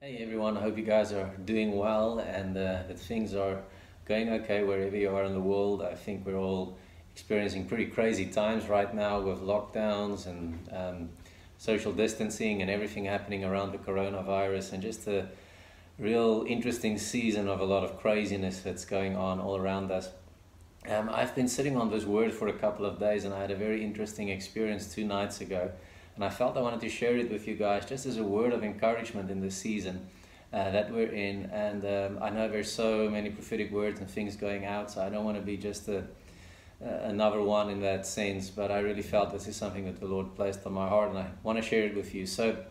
Hey everyone, I hope you guys are doing well and uh, that things are going okay wherever you are in the world. I think we're all experiencing pretty crazy times right now with lockdowns and um, social distancing and everything happening around the coronavirus and just a real interesting season of a lot of craziness that's going on all around us. Um, I've been sitting on this word for a couple of days and I had a very interesting experience two nights ago. And I felt I wanted to share it with you guys just as a word of encouragement in this season uh, that we're in. And um, I know there's so many prophetic words and things going out, so I don't want to be just a, uh, another one in that sense. But I really felt this is something that the Lord placed on my heart, and I want to share it with you. So,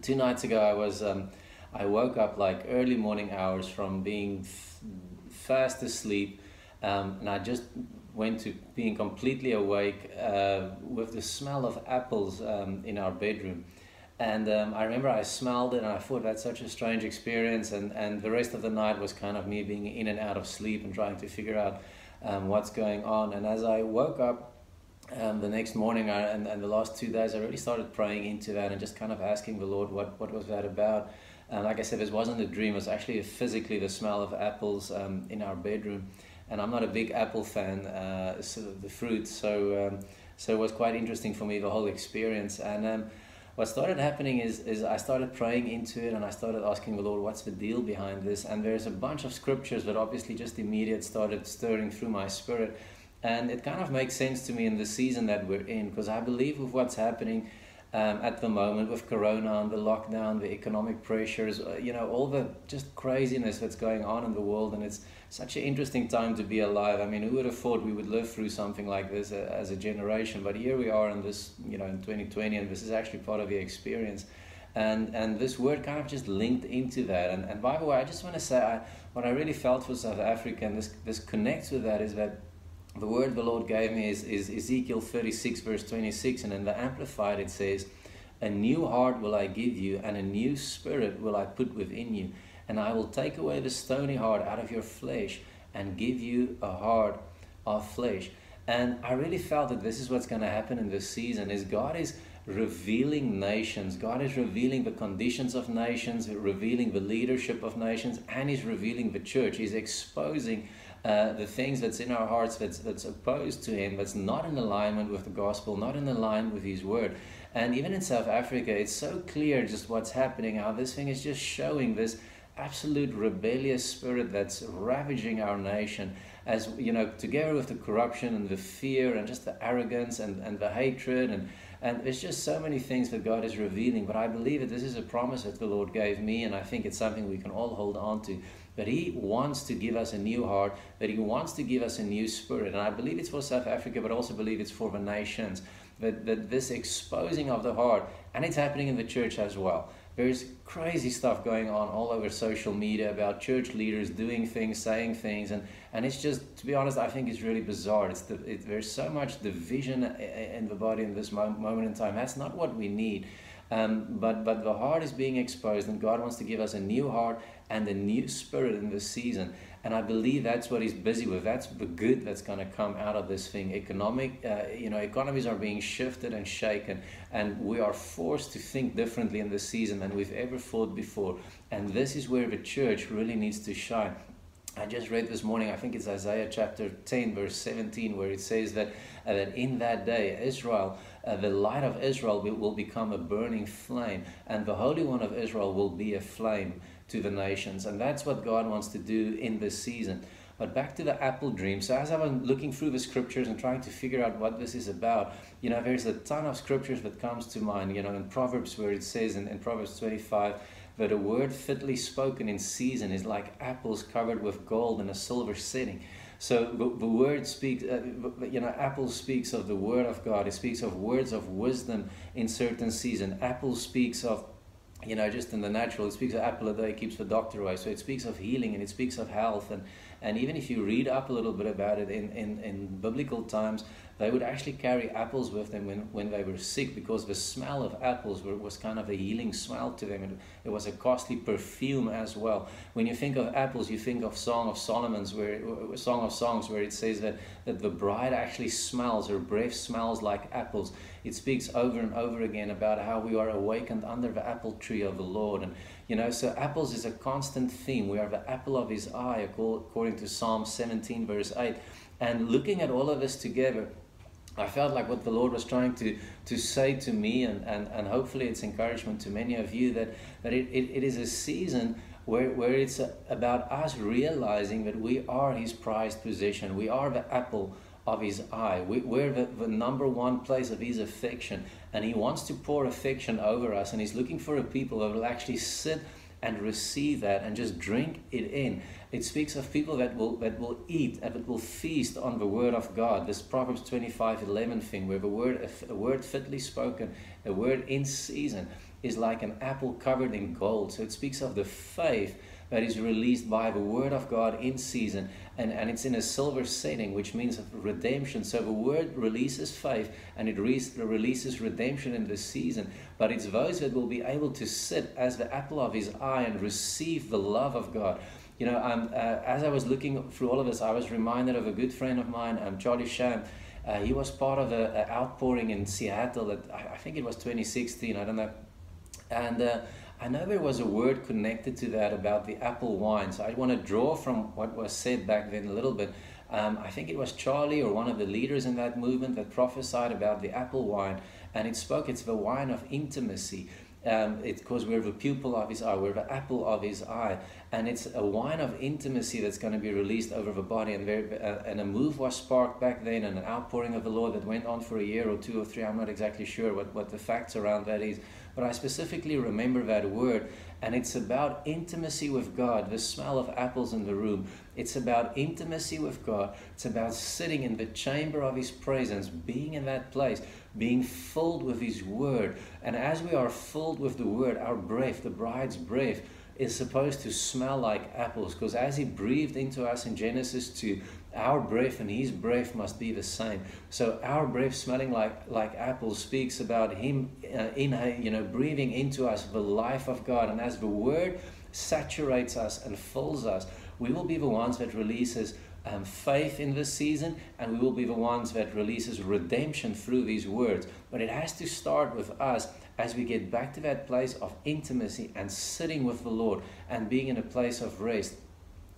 two nights ago, I was um, I woke up like early morning hours from being f- fast asleep, um, and I just went to being completely awake uh, with the smell of apples um, in our bedroom. And um, I remember I smelled it and I thought that's such a strange experience. And, and the rest of the night was kind of me being in and out of sleep and trying to figure out um, what's going on. And as I woke up um, the next morning I, and, and the last two days, I really started praying into that and just kind of asking the Lord what, what was that about. And like I said, this wasn't a dream, it was actually physically the smell of apples um, in our bedroom and I'm not a big apple fan, uh, so the fruit. So um, so it was quite interesting for me the whole experience. And um, what started happening is is I started praying into it, and I started asking the Lord, "What's the deal behind this?" And there's a bunch of scriptures that obviously just immediate started stirring through my spirit. And it kind of makes sense to me in the season that we're in because I believe with what's happening um, at the moment with Corona and the lockdown, the economic pressures, uh, you know, all the just craziness that's going on in the world. And it's such an interesting time to be alive. I mean, who would have thought we would live through something like this uh, as a generation? But here we are in this, you know, in 2020, and this is actually part of the experience. And, and this word kind of just linked into that. And, and by the way, I just want to say I, what I really felt for South Africa, and this, this connects with that, is that the word the Lord gave me is, is Ezekiel 36, verse 26, and in the Amplified it says, A new heart will I give you, and a new spirit will I put within you, and I will take away the stony heart out of your flesh and give you a heart of flesh. And I really felt that this is what's going to happen in this season is God is revealing nations. God is revealing the conditions of nations, revealing the leadership of nations, and He's revealing the church. He's exposing uh, the things that's in our hearts that's, that's opposed to Him, that's not in alignment with the gospel, not in alignment with His word. And even in South Africa, it's so clear just what's happening, how this thing is just showing this absolute rebellious spirit that's ravaging our nation as you know together with the corruption and the fear and just the arrogance and, and the hatred and and there's just so many things that God is revealing but I believe that this is a promise that the Lord gave me and I think it's something we can all hold on to that He wants to give us a new heart, that He wants to give us a new spirit. And I believe it's for South Africa, but also believe it's for the nations. That, that this exposing of the heart, and it's happening in the church as well. There's crazy stuff going on all over social media about church leaders doing things, saying things, and, and it's just, to be honest, I think it's really bizarre. It's the, it, there's so much division in the body in this moment in time. That's not what we need. Um, but but the heart is being exposed, and God wants to give us a new heart and a new spirit in this season. And I believe that's what He's busy with. That's the good that's going to come out of this thing. Economic, uh, you know, economies are being shifted and shaken, and we are forced to think differently in this season than we've ever thought before. And this is where the church really needs to shine. I just read this morning, I think it's Isaiah chapter 10, verse 17, where it says that, uh, that in that day, Israel, uh, the light of Israel will, become a burning flame, and the Holy One of Israel will be a flame to the nations. And that's what God wants to do in this season. But back to the apple dream. So as I was looking through the scriptures and trying to figure out what this is about, you know, there's a ton of scriptures that comes to mind. You know, in Proverbs where it says in, in Proverbs 25 that a word fitly spoken in season is like apples covered with gold in a silver setting. So the, word speaks, uh, you know, Apple speaks of the word of God. It speaks of words of wisdom in certain season. Apple speaks of, you know, just in the natural, it speaks of apple a day keeps the doctor away. So it speaks of healing and it speaks of health. And, and even if you read up a little bit about it in, in, in biblical times, they would actually carry apples with them when, when they were sick because the smell of apples were, was kind of a healing smell to them. And it was a costly perfume as well. When you think of apples, you think of Song of Solomon's, where Song of Songs, where it says that, that the bride actually smells, her breath smells like apples. It speaks over and over again about how we are awakened under the apple tree of the Lord. And you know, so apples is a constant theme. We are the apple of his eye, according to Psalm 17, verse 8. And looking at all of this together, I felt like what the Lord was trying to, to say to me, and, and, and hopefully it's encouragement to many of you, that, that it, it, it is a season where, where it's about us realizing that we are His prized possession. We are the apple of His eye. We, we're the, the number one place of His affection and He wants to pour affection over us, and He's looking for a people that will actually sit and receive that and just drink it in. It speaks of people that will that will eat and that will feast on the word of God. This Proverbs 25, 11 thing, where the word a word fitly spoken, a word in season, is like an apple covered in gold. So it speaks of the faith that is released by the word of God in season and, and it's in a silver setting, which means redemption. So the word releases faith and it re- releases redemption in this season. But it's those that will be able to sit as the apple of his eye and receive the love of God. You know, um, uh, as I was looking through all of this, I was reminded of a good friend of mine, um, Charlie Shamp. Uh, he was part of an outpouring in Seattle that I, I, think it was 2016, I don't know. And uh, I know there was a word connected to that about the apple wine. So I want to draw from what was said back then a little bit. Um, I think it was Charlie or one of the leaders in that movement that prophesied about the apple wine. And it spoke, it's the wine of intimacy. Um, it's because we're the pupil of his eye, we're the apple of his eye, and it's a wine of intimacy that's going to be released over the body. And, uh, and a move was sparked back then, and an outpouring of the Lord that went on for a year or two or three. I'm not exactly sure what, what the facts around that is, but I specifically remember that word, and it's about intimacy with God, the smell of apples in the room. It's about intimacy with God. It's about sitting in the chamber of His presence, being in that place, being filled with His Word. And as we are filled with the Word, our breath, the bride's breath, is supposed to smell like apples because as he breathed into us in Genesis 2 our breath and his breath must be the same. So our breath smelling like like apples speaks about him uh, in you know breathing into us the life of God. And as the word saturates us and fills us we will be the ones that releases um, faith in this season and we will be the ones that releases redemption through these words. But it has to start with us as we get back to that place of intimacy and sitting with the Lord and being in a place of rest.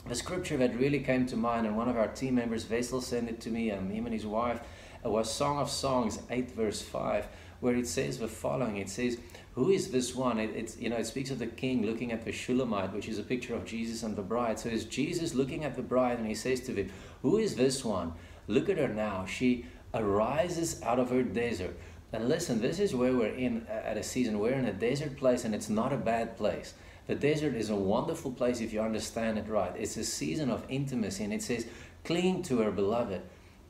The scripture that really came to mind, and one of our team members, Wessel, sent it to me, and him and his wife, uh, was Song of Songs 8, verse 5, where it says the following It says, Who is this one? It, it's, you know, it speaks of the king looking at the Shulamite, which is a picture of Jesus and the bride. So it's Jesus looking at the bride, and he says to them, Who is this one? Look at her now. She arises out of her desert. And listen, this is where we're in at a season. We're in a desert place, and it's not a bad place. The desert is a wonderful place if you understand it right. It's a season of intimacy, and it says, Cling to her beloved.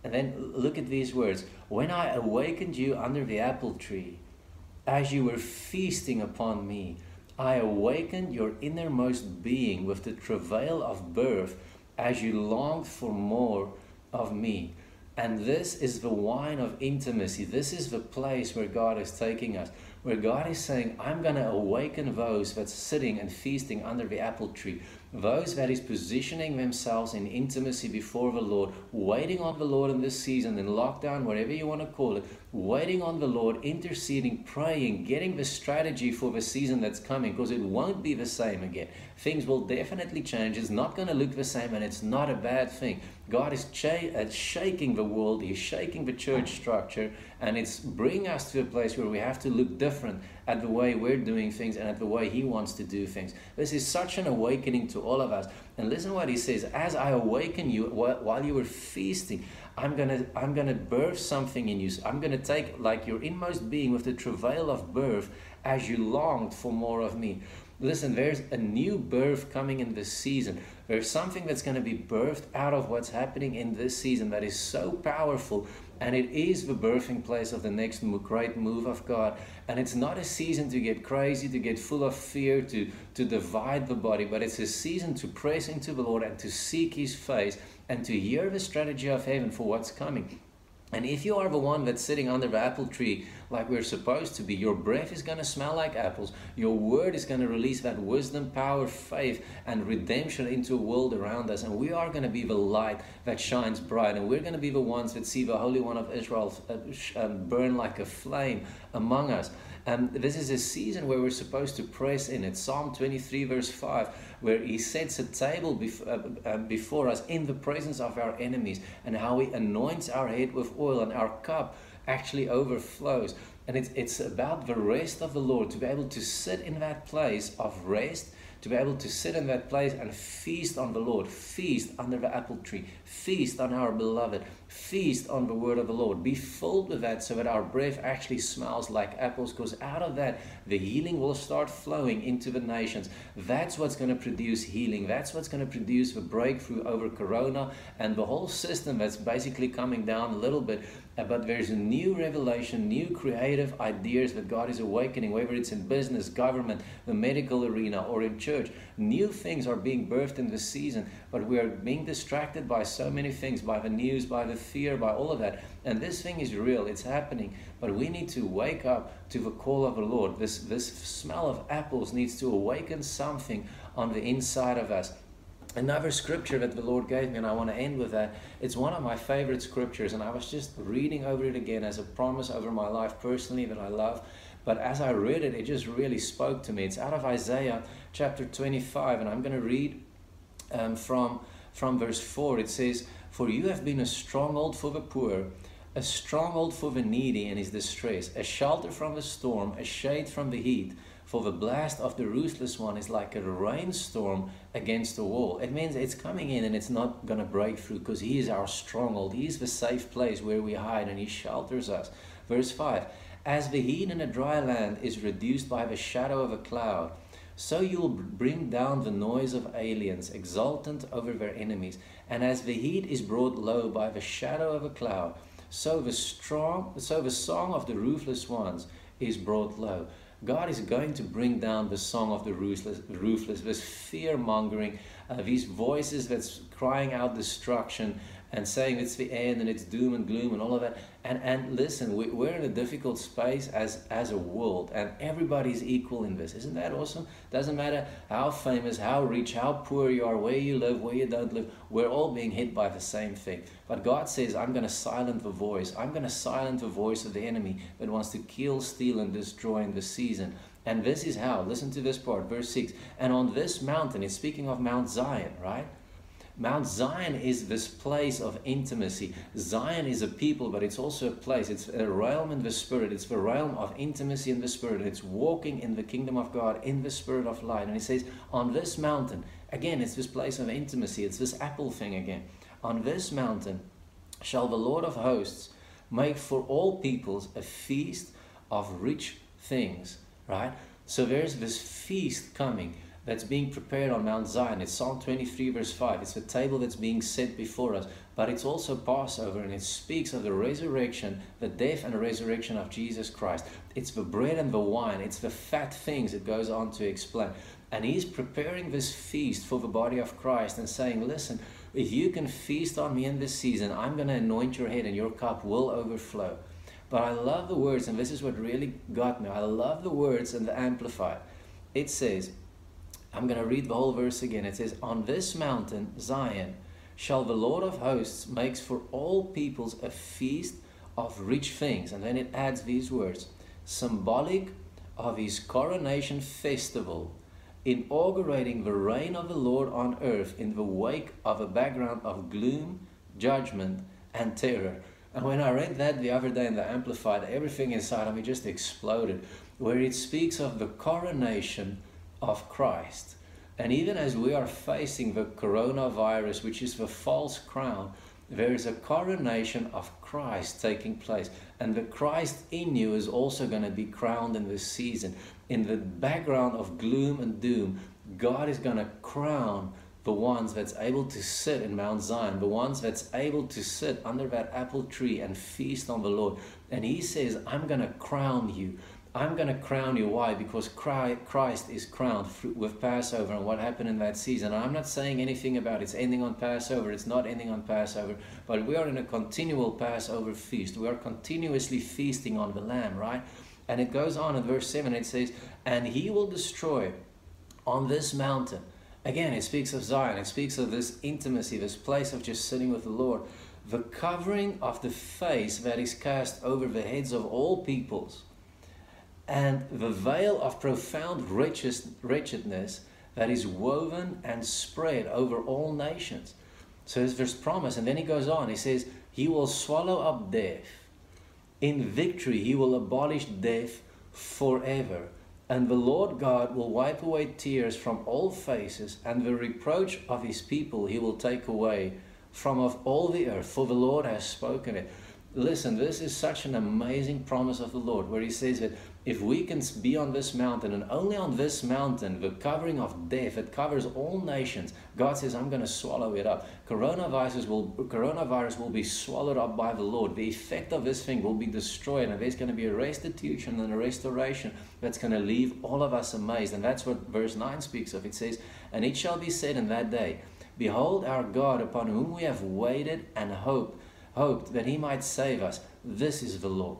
And then look at these words When I awakened you under the apple tree, as you were feasting upon me, I awakened your innermost being with the travail of birth as you longed for more of me. And this is the wine of intimacy. This is the place where God is taking us, where God is saying, I'm going to awaken those that's sitting and feasting under the apple tree, those that is positioning themselves in intimacy before the Lord, waiting on the Lord in this season, in lockdown, whatever you want to call it, waiting on the Lord, interceding, praying, getting the strategy for the season that's coming, because it won't be the same again. Things will definitely change. It's not going to look the same, and it's not a bad thing. God is uh, shaking the world, He's shaking the church structure, and it's bringing us to a place where we have to look different at the way we're doing things and at the way He wants to do things. This is such an awakening to all of us. And listen what He says As I awaken you while you were feasting, I'm gonna I'm gonna birth something in you. I'm gonna take like your inmost being with the travail of birth as you longed for more of me. Listen, there's a new birth coming in this season. There's something that's going to be birthed out of what's happening in this season that is so powerful. And it is the birthing place of the next great move of God. And it's not a season to get crazy, to get full of fear, to, to divide the body, but it's a season to press into the Lord and to seek His face and to hear the strategy of heaven for what's coming. And if you are the one that's sitting under the apple tree like we're supposed to be, your breath is going to smell like apples. Your word is going to release that wisdom, power, faith, and redemption into a world around us. And we are going to be the light that shines bright. And we're going to be the ones that see the Holy One of Israel uh, um, burn like a flame among us. And this is a season where we're supposed to press in. It's Psalm 23, verse 5, where He sets a table bef- uh, uh, before us in the presence of our enemies, and how He anoints our head with oil, and our cup actually overflows. And it's, it's about the rest of the Lord to be able to sit in that place of rest to be able to sit in that place and feast on the Lord, feast under the apple tree, feast on our beloved, feast on the word of the Lord. Be filled with that so that our breath actually smells like apples, because out of that, the healing will start flowing into the nations. That's what's going to produce healing. That's what's going to produce the breakthrough over Corona and the whole system that's basically coming down a little bit. But there's a new revelation, new creative ideas that God is awakening, whether it's in business, government, the medical arena, or in church. New things are being birthed in this season, but we are being distracted by so many things by the news, by the fear, by all of that. And this thing is real, it's happening, but we need to wake up to the call of the Lord. This, this smell of apples needs to awaken something on the inside of us another scripture that the Lord gave me, and I want to end with that. It's one of my favorite scriptures, and I was just reading over it again as a promise over my life personally that I love. But as I read it, it just really spoke to me. It's out of Isaiah chapter 25, and I'm going to read um, from, from verse 4. It says, For you have been a stronghold for the poor, a stronghold for the needy in his distress, a shelter from the storm, a shade from the heat for the blast of the ruthless one is like a rainstorm against the wall. It means it's coming in and it's not going to break through because He is our stronghold. He is the safe place where we hide and He shelters us. Verse 5 As the heat in a dry land is reduced by the shadow of a cloud, so you'll bring down the noise of aliens, exultant over their enemies. And as the heat is brought low by the shadow of a cloud, so the strong, so the song of the ruthless ones is brought low. God is going to bring down the song of the ruthless, ruthless this fear mongering, uh, these voices that's crying out destruction and saying it's the end and it's doom and gloom and all of that. And and listen, we, we're in a difficult space as as a world, and everybody's equal in this. Isn't that awesome? Doesn't matter how famous, how rich, how poor you are, where you live, where you don't live. We're all being hit by the same thing. But God says, I'm going to silence the voice. I'm going to silence the voice of the enemy that wants to kill, steal, and destroy in this season. And this is how. Listen to this part, verse 6. And on this mountain, it's speaking of Mount Zion, right? Mount Zion is this place of intimacy. Zion is a people, but it's also a place. It's a realm in the spirit. It's the realm of intimacy in the spirit. It's walking in the kingdom of God in the spirit of light. And he says, on this mountain, again, it's this place of intimacy. It's this apple thing again. On this mountain shall the Lord of hosts make for all peoples a feast of rich things, right? So there's this feast coming that's being prepared on Mount Zion. It's Psalm 23, verse 5. It's a table that's being set before us, but it's also Passover and it speaks of the resurrection, the death and the resurrection of Jesus Christ. It's the bread and the wine, it's the fat things it goes on to explain. And he's preparing this feast for the body of Christ and saying, Listen, if you can feast on me in this season, I'm going to anoint your head and your cup will overflow. But I love the words, and this is what really got me. I love the words in the Amplified. It says, I'm going to read the whole verse again. It says, On this mountain, Zion, shall the Lord of hosts makes for all peoples a feast of rich things. And then it adds these words symbolic of his coronation festival, inaugurating the reign of the Lord on earth in the wake of a background of gloom, judgment, and terror. And when I read that the other day in the Amplified, everything inside of me just exploded, where it speaks of the coronation of Christ. And even as we are facing the coronavirus, which is the false crown, there is a coronation of Christ taking place. And the Christ in you is also going to be crowned in this season. In the background of gloom and doom, God is going to crown the ones that's able to sit in Mount Zion, the ones that's able to sit under that apple tree and feast on the Lord. And He says, I'm going to crown you I'm going to crown you. Why? Because Christ is crowned with Passover and what happened in that season. I'm not saying anything about it's ending on Passover, it's not ending on Passover, but we are in a continual Passover feast. We are continuously feasting on the Lamb, right? And it goes on in verse 7, it says, And he will destroy on this mountain. Again, it speaks of Zion, it speaks of this intimacy, this place of just sitting with the Lord. The covering of the face that is cast over the heads of all peoples and the veil of profound wretchedness that is woven and spread over all nations. So there's this promise, and then he goes on. He says, He will swallow up death. In victory, He will abolish death forever. And the Lord God will wipe away tears from all faces, and the reproach of His people He will take away from of all the earth, for the Lord has spoken it. Listen, this is such an amazing promise of the Lord, where He says that if we can be on this mountain and only on this mountain, the covering of death, it covers all nations. God says, I'm going to swallow it up. Coronavirus will, coronavirus will be swallowed up by the Lord. The effect of this thing will be destroyed, and there's going to be a restitution and a restoration that's going to leave all of us amazed. And that's what verse 9 speaks of. It says, And it shall be said in that day, Behold our God upon whom we have waited and hoped, hoped that he might save us. This is the Lord.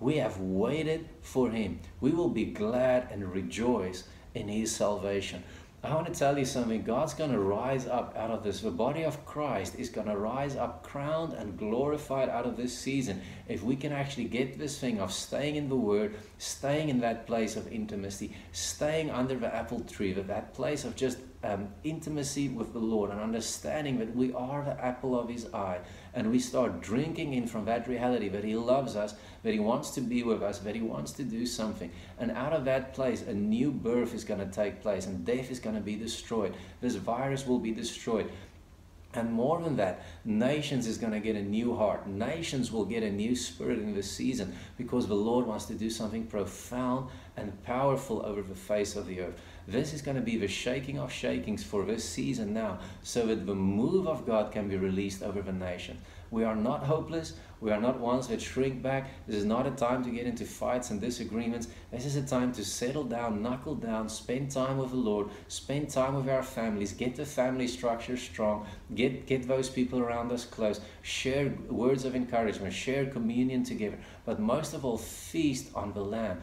We have waited for him. We will be glad and rejoice in his salvation. I want to tell you something. God's going to rise up out of this. The body of Christ is going to rise up crowned and glorified out of this season. If we can actually get this thing of staying in the Word, staying in that place of intimacy, staying under the apple tree, that place of just um, intimacy with the Lord and understanding that we are the apple of His eye, and we start drinking in from that reality that He loves us, that He wants to be with us, that He wants to do something. And out of that place, a new birth is going to take place, and death is going to be destroyed. This virus will be destroyed. And more than that, nations is going to get a new heart. Nations will get a new spirit in this season because the Lord wants to do something profound and powerful over the face of the earth. This is going to be the shaking of shakings for this season now, so that the move of God can be released over the nation. We are not hopeless. We are not ones that shrink back. This is not a time to get into fights and disagreements. This is a time to settle down, knuckle down, spend time with the Lord, spend time with our families, get the family structure strong, get, get those people around us close, share words of encouragement, share communion together, but most of all, feast on the Lamb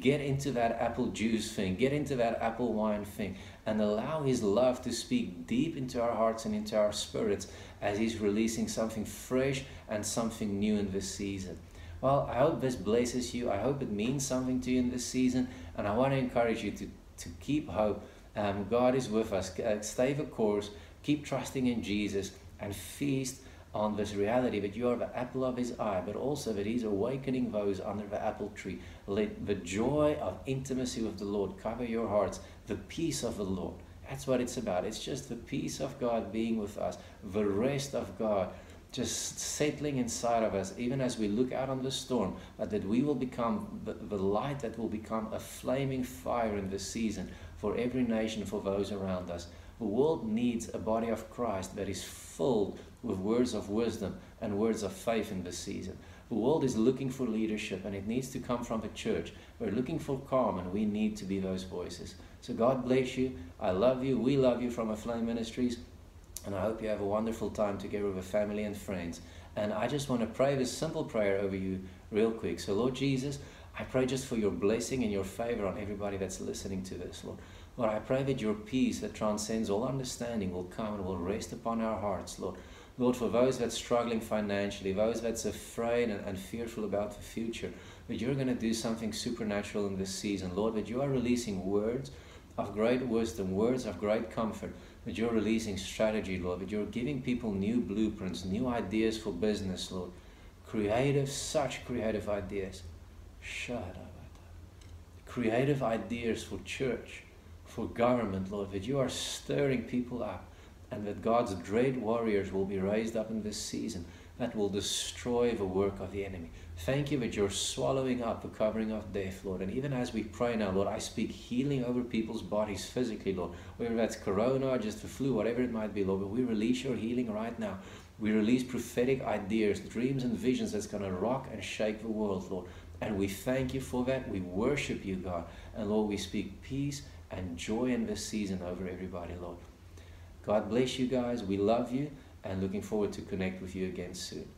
get into that apple juice thing, get into that apple wine thing, and allow His love to speak deep into our hearts and into our spirits as He's releasing something fresh and something new in this season. Well, I hope this blesses you. I hope it means something to you in this season, and I want to encourage you to, to keep hope. Um, God is with us. Uh, stay the course, keep trusting in Jesus, and feast on this reality that you are the apple of his eye, but also that he's awakening those under the apple tree. Let the joy of intimacy with the Lord cover your hearts, the peace of the Lord. That's what it's about. It's just the peace of God being with us, the rest of God just settling inside of us, even as we look out on the storm, but that we will become the, the light that will become a flaming fire in this season for every nation, for those around us. The world needs a body of Christ that is full with words of wisdom and words of faith in this season. The world is looking for leadership and it needs to come from the church. We're looking for calm and we need to be those voices. So God bless you. I love you. We love you from Aflame Ministries. And I hope you have a wonderful time together with family and friends. And I just want to pray this simple prayer over you real quick. So, Lord Jesus, I pray just for your blessing and your favor on everybody that's listening to this, Lord. Lord, I pray that your peace that transcends all understanding will come and will rest upon our hearts, Lord. Lord, for those that's struggling financially, those that's afraid and, and fearful about the future, that you're going to do something supernatural in this season. Lord, that you are releasing words of great wisdom, words of great comfort, that you're releasing strategy, Lord, that you're giving people new blueprints, new ideas for business, Lord. Creative, such creative ideas. Shut up. Creative ideas for church, for government, Lord, that you are stirring people up and that God's dread warriors will be raised up in this season that will destroy the work of the enemy. Thank you that you're swallowing up the covering of death, Lord. And even as we pray now, Lord, I speak healing over people's bodies physically, Lord. Whether that's corona or just the flu, whatever it might be, Lord. But we release your healing right now. We release prophetic ideas, dreams, and visions that's going to rock and shake the world, Lord. And we thank you for that. We worship you, God. And Lord, we speak peace and joy in this season over everybody, Lord. God bless you guys. We love you and looking forward to connect with you again soon.